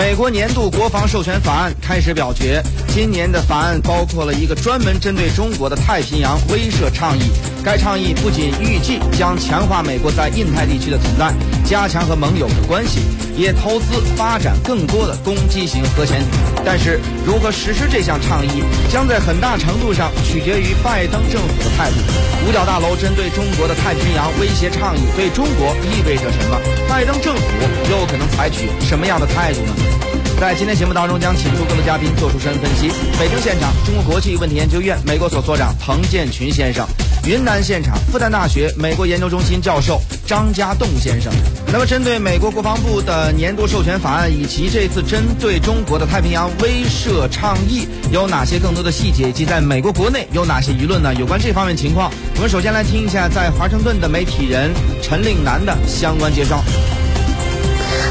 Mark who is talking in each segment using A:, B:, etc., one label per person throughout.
A: 美国年度国防授权法案开始表决。今年的法案包括了一个专门针对中国的太平洋威慑倡议。该倡议不仅预计将强化美国在印太地区的存在，加强和盟友的关系，也投资发展更多的攻击型核潜艇。但是，如何实施这项倡议，将在很大程度上取决于拜登政府的态度。五角大楼针对中国的太平洋威胁倡议对中国意味着什么？拜登政府又可能采取什么样的态度呢？在今天节目当中，将请出更多嘉宾做出深入分析。北京现场，中国国际问题研究院美国所所长滕建群先生；云南现场，复旦大学美国研究中心教授张家栋先生。那么，针对美国国防部的年度授权法案以及这次针对中国的太平洋威慑倡议，有哪些更多的细节？以及在美国国内有哪些舆论呢？有关这方面情况，我们首先来听一下在华盛顿的媒体人陈令南的相关介绍。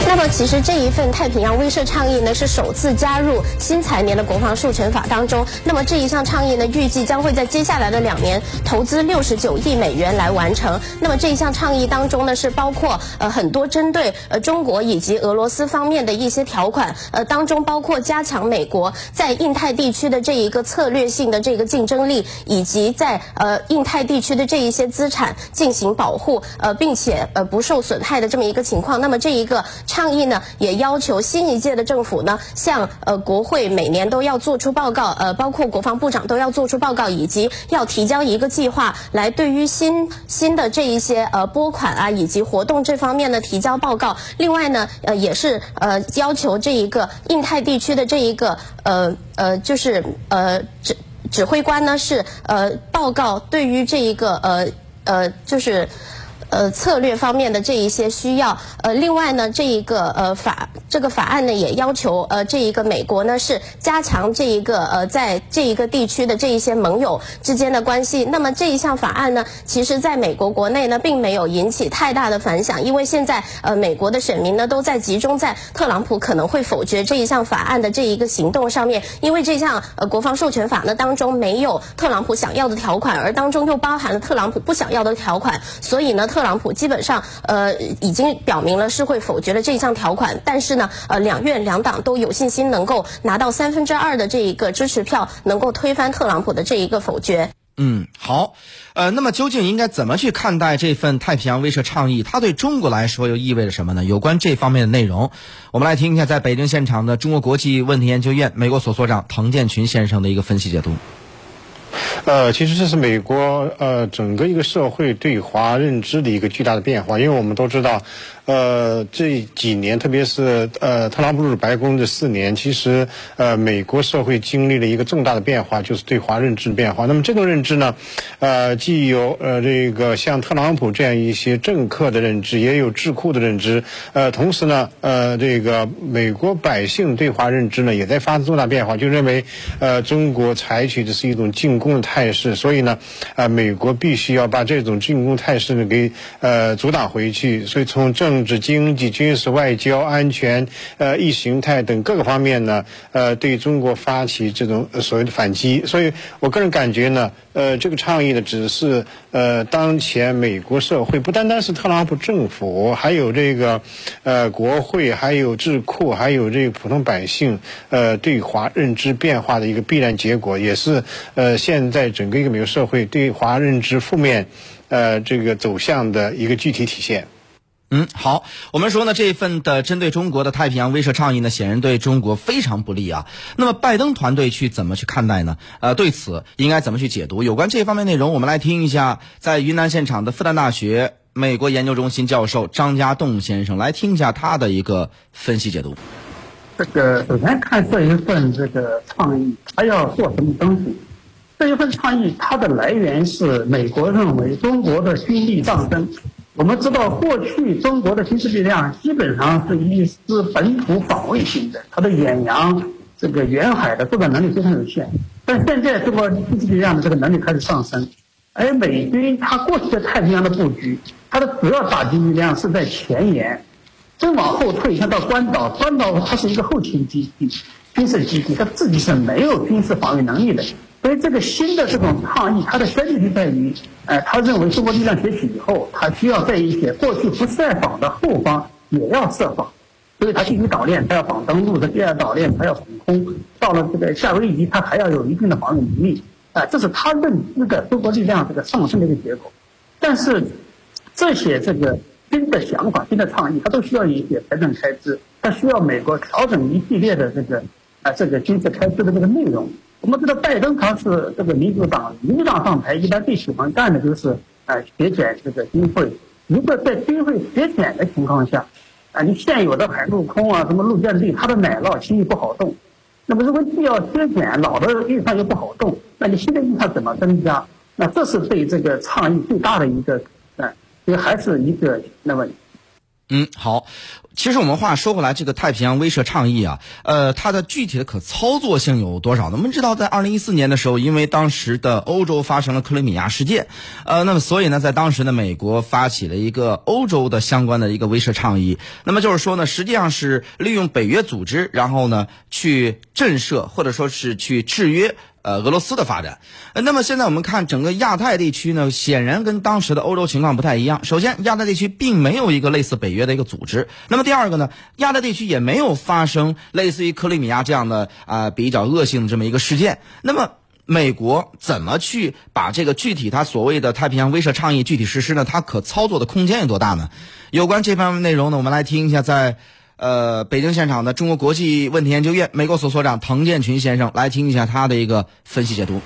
B: 那么，其实这一份太平洋威慑倡议呢，是首次加入新财年的国防授权法当中。那么这一项倡议呢，预计将会在接下来的两年投资六十九亿美元来完成。那么这一项倡议当中呢，是包括呃很多针对呃中国以及俄罗斯方面的一些条款，呃当中包括加强美国在印太地区的这一个策略性的这个竞争力，以及在呃印太地区的这一些资产进行保护，呃并且呃不受损害的这么一个情况。那么这一个。倡议呢，也要求新一届的政府呢，向呃国会每年都要做出报告，呃，包括国防部长都要做出报告，以及要提交一个计划来对于新新的这一些呃拨款啊以及活动这方面呢提交报告。另外呢，呃，也是呃要求这一个印太地区的这一个呃呃就是呃指指挥官呢是呃报告对于这一个呃呃就是。呃，策略方面的这一些需要，呃，另外呢，这一个呃法这个法案呢也要求呃这一个美国呢是加强这一个呃在这一个地区的这一些盟友之间的关系。那么这一项法案呢，其实在美国国内呢并没有引起太大的反响，因为现在呃美国的选民呢都在集中在特朗普可能会否决这一项法案的这一个行动上面，因为这项呃国防授权法呢当中没有特朗普想要的条款，而当中又包含了特朗普不想要的条款，所以呢特。朗普基本上呃已经表明了是会否决了这一项条款，但是呢呃两院两党都有信心能够拿到三分之二的这一个支持票，能够推翻特朗普的这一个否决。
A: 嗯，好，呃，那么究竟应该怎么去看待这份太平洋威慑倡议？它对中国来说又意味着什么呢？有关这方面的内容，我们来听一下在北京现场的中国国际问题研究院美国所所长滕建群先生的一个分析解读。
C: 呃，其实这是美国呃整个一个社会对华认知的一个巨大的变化，因为我们都知道。呃，这几年，特别是呃，特朗普入白宫这四年，其实呃，美国社会经历了一个重大的变化，就是对华认知的变化。那么这种认知呢，呃，既有呃这个像特朗普这样一些政客的认知，也有智库的认知。呃，同时呢，呃，这个美国百姓对华认知呢，也在发生重大变化，就认为呃，中国采取的是一种进攻的态势，所以呢，啊，美国必须要把这种进攻态势呢给呃阻挡回去。所以从政政治、经济、军事、外交、安全、呃，意识形态等各个方面呢，呃，对中国发起这种所谓的反击。所以我个人感觉呢，呃，这个倡议呢，只是呃，当前美国社会不单单是特朗普政府，还有这个呃国会，还有智库，还有这个普通百姓，呃，对华认知变化的一个必然结果，也是呃，现在整个一个美国社会对华认知负面呃这个走向的一个具体体现。
A: 嗯，好，我们说呢，这份的针对中国的太平洋威慑倡议呢，显然对中国非常不利啊。那么，拜登团队去怎么去看待呢？呃，对此应该怎么去解读？有关这方面内容，我们来听一下，在云南现场的复旦大学美国研究中心教授张家栋先生来听一下他的一个分析解读。
D: 这个首先看这一份这个倡议，他要做什么东西？这一份倡议它的来源是美国认为中国的军力上升。我们知道，过去中国的军事力量基本上是一支本土防卫型的，它的远洋、这个远海的作战能力非常有限。但现在中国军事力量的这个能力开始上升，而美军它过去在太平洋的布局，它的主要打击力量是在前沿，真往后退，像到关岛，关岛它是一个后勤基地、军事基地，它自己是没有军事防御能力的。所以，这个新的这种倡议，它的先决性在于，呃，他认为中国力量崛起以后，他需要在一些过去不设防的后方也要设防。所以他必须岛链，他要防登陆；的第二岛链，他要防空。到了这个夏威夷，他还要有一定的防御能力。啊，这是他认知的中国力量这个上升的一个结果。但是这些这个新的想法、新的倡议，它都需要一些财政开支，它需要美国调整一系列的这个啊这个军事开支的这个内容。我们知道拜登他是这个民主党，民主党上台一般最喜欢干的就是啊削减这个军费。如果在军费削减的情况下，啊你现有的海陆空啊什么陆战队，它的奶酪轻易不好动。那么如果既要削减，老的预算又不好动，那你新的预算怎么增加？那这是对这个倡议最大的一个啊，这还是一个那么。
A: 嗯，好。其实我们话说回来，这个太平洋威慑倡议啊，呃，它的具体的可操作性有多少呢？我们知道，在二零一四年的时候，因为当时的欧洲发生了克里米亚事件，呃，那么所以呢，在当时呢，美国发起了一个欧洲的相关的一个威慑倡议。那么就是说呢，实际上是利用北约组织，然后呢，去震慑或者说是去制约。呃，俄罗斯的发展，那么现在我们看整个亚太地区呢，显然跟当时的欧洲情况不太一样。首先，亚太地区并没有一个类似北约的一个组织。那么第二个呢，亚太地区也没有发生类似于克里米亚这样的啊比较恶性的这么一个事件。那么美国怎么去把这个具体它所谓的太平洋威慑倡议具体实施呢？它可操作的空间有多大呢？有关这方面内容呢，我们来听一下在。呃，北京现场的中国国际问题研究院美国所所长滕建群先生来听一下他的一个分析解读。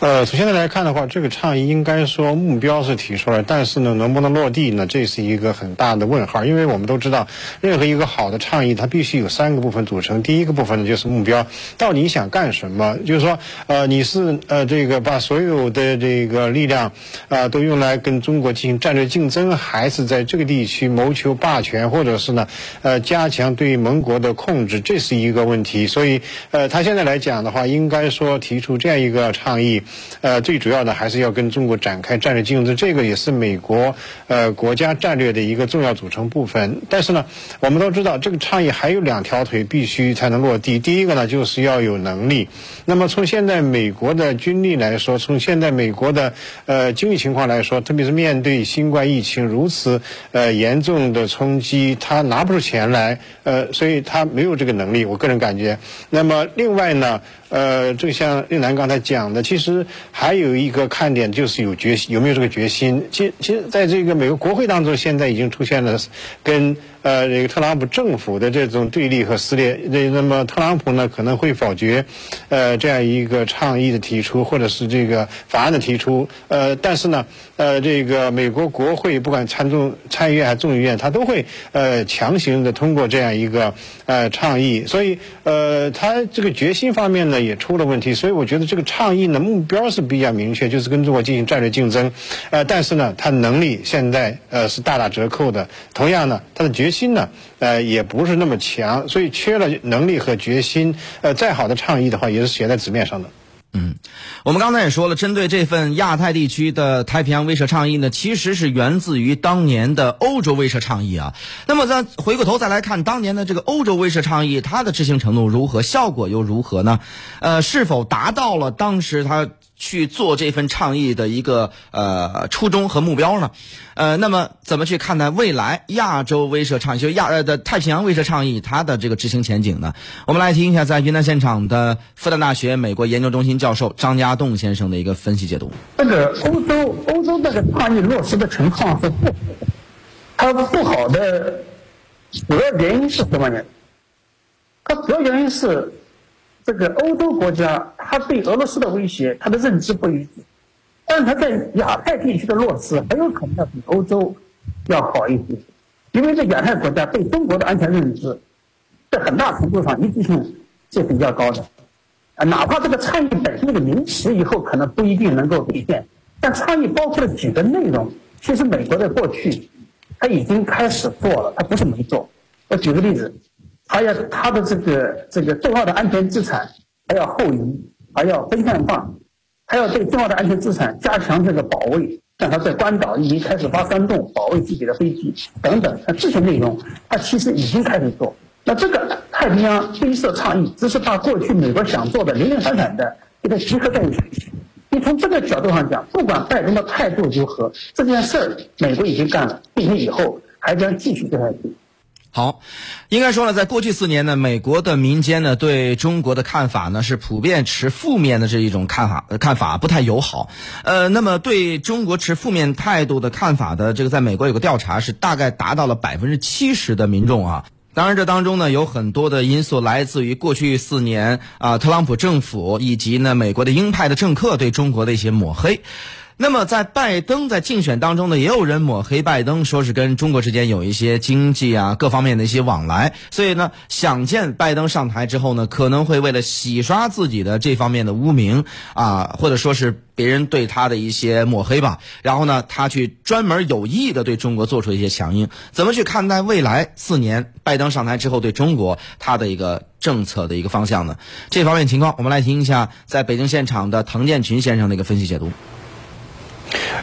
C: 呃，从现在来看的话，这个倡议应该说目标是提出来，但是呢，能不能落地呢？这是一个很大的问号。因为我们都知道，任何一个好的倡议，它必须有三个部分组成。第一个部分呢，就是目标，到底想干什么？就是说，呃，你是呃这个把所有的这个力量啊都用来跟中国进行战略竞争，还是在这个地区谋求霸权，或者是呢呃加强对盟国的控制？这是一个问题。所以，呃，他现在来讲的话，应该说提出这样一个倡倡议。呃，最主要的还是要跟中国展开战略竞争，这个也是美国呃国家战略的一个重要组成部分。但是呢，我们都知道这个倡议还有两条腿必须才能落地。第一个呢，就是要有能力。那么从现在美国的军力来说，从现在美国的呃经济情况来说，特别是面对新冠疫情如此呃严重的冲击，他拿不出钱来，呃，所以他没有这个能力。我个人感觉。那么另外呢？呃，就像令南刚才讲，其实还有一个看点就是有决心，有没有这个决心？其其实，在这个美国国会当中，现在已经出现了跟。呃，这个特朗普政府的这种对立和撕裂，那那么特朗普呢可能会否决，呃，这样一个倡议的提出，或者是这个法案的提出，呃，但是呢，呃，这个美国国会不管参众参议院还是众议院，他都会呃强行的通过这样一个呃倡议，所以呃，他这个决心方面呢也出了问题，所以我觉得这个倡议呢目标是比较明确，就是跟中国进行战略竞争，呃，但是呢，他能力现在呃是大打折扣的，同样呢，他的决心。心呢，呃，也不是那么强，所以缺了能力和决心。呃，再好的倡议的话，也是写在纸面上的。
A: 嗯，我们刚才也说了，针对这份亚太地区的太平洋威慑倡议呢，其实是源自于当年的欧洲威慑倡议啊。那么，咱回过头再来看当年的这个欧洲威慑倡议，它的执行程度如何，效果又如何呢？呃，是否达到了当时它？去做这份倡议的一个呃初衷和目标呢？呃，那么怎么去看待未来亚洲威慑倡议，就亚呃的太平洋威慑倡议它的这个执行前景呢？我们来听一下在云南现场的复旦大学美国研究中心教授张家栋先生的一个分析解读。
D: 这个欧洲欧洲这个倡议落实的情况是不好的，它不好的主要原因是什么呢？它主要原因是。这个欧洲国家，他对俄罗斯的威胁，他的认知不一致，但他在亚太地区的落实，很有可能要比欧洲要好一些，因为这亚太国家对中国的安全认知，在很大程度上一致性是比较高的，啊，哪怕这个倡议本身这个名词以后可能不一定能够体现，但倡议包括了几个内容，其实美国在过去他已经开始做了，他不是没做。我举个例子。还要它的这个这个重要的安全资产还要后移，还要分散化，还要对重要的安全资产加强这个保卫，像它在关岛已经开始发山洞保卫自己的飞机等等，那这些内容它其实已经开始做。那这个太平洋威慑倡议只是把过去美国想做的零零散散的给它集合在一起。你从这个角度上讲，不管拜登的态度如何，这件事儿美国已经干了，并且以后还将继续这下去。
A: 好，应该说呢，在过去四年呢，美国的民间呢对中国的看法呢是普遍持负面的这一种看法，看法不太友好。呃，那么对中国持负面态度的看法的这个，在美国有个调查是大概达到了百分之七十的民众啊。当然，这当中呢有很多的因素来自于过去四年啊特朗普政府以及呢美国的鹰派的政客对中国的一些抹黑。那么，在拜登在竞选当中呢，也有人抹黑拜登，说是跟中国之间有一些经济啊各方面的一些往来，所以呢，想见拜登上台之后呢，可能会为了洗刷自己的这方面的污名啊，或者说是别人对他的一些抹黑吧，然后呢，他去专门有意的对中国做出一些强硬。怎么去看待未来四年拜登上台之后对中国他的一个政策的一个方向呢？这方面情况，我们来听一下在北京现场的滕建群先生的一个分析解读。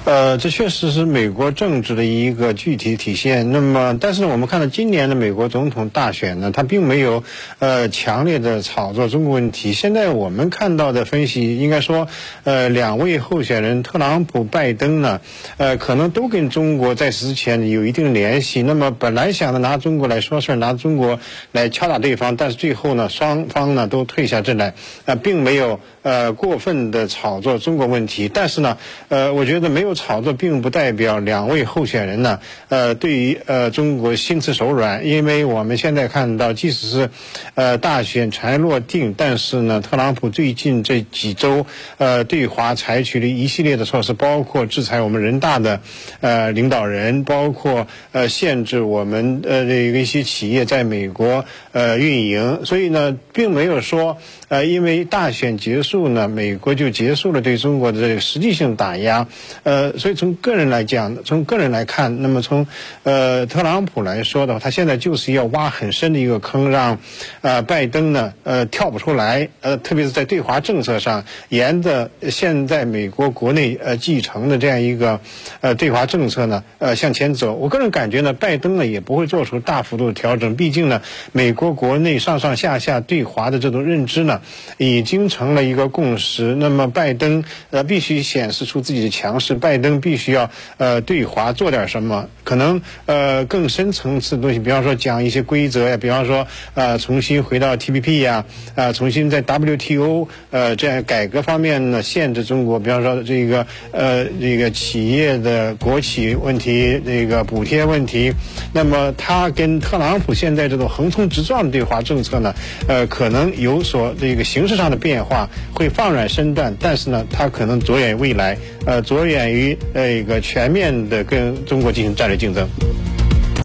C: 呃，这确实是美国政治的一个具体体现。那么，但是我们看到今年的美国总统大选呢，它并没有呃强烈的炒作中国问题。现在我们看到的分析，应该说，呃，两位候选人特朗普、拜登呢，呃，可能都跟中国在此之前有一定联系。那么，本来想着拿中国来说事儿，拿中国来敲打对方，但是最后呢，双方呢都退下阵来，啊，并没有呃过分的炒作中国问题。但是呢，呃，我觉得那没有。炒作并不代表两位候选人呢，呃，对于呃中国心慈手软，因为我们现在看到，即使是，呃大选才落定，但是呢，特朗普最近这几周，呃对华采取了一系列的措施，包括制裁我们人大的，呃领导人，包括呃限制我们呃这个一些企业在美国呃运营，所以呢，并没有说。呃，因为大选结束呢，美国就结束了对中国的这个实际性打压。呃，所以从个人来讲，从个人来看，那么从呃特朗普来说的话，他现在就是要挖很深的一个坑，让呃拜登呢呃跳不出来。呃，特别是在对华政策上，沿着现在美国国内呃继承的这样一个呃对华政策呢呃向前走。我个人感觉呢，拜登呢也不会做出大幅度的调整，毕竟呢，美国国内上上下下对华的这种认知呢。已经成了一个共识。那么，拜登呃必须显示出自己的强是，拜登必须要呃对华做点什么，可能呃更深层次的东西，比方说讲一些规则呀，比方说呃重新回到 T P P 呀，啊重新在 W T O 呃这样改革方面呢限制中国，比方说这个呃这个企业的国企问题，这个补贴问题。那么他跟特朗普现在这种横冲直撞的对华政策呢，呃可能有所这。个形式上的变化会放软身段，但是呢，他可能着眼未来，呃，着眼于呃一个全面的跟中国进行战略竞争。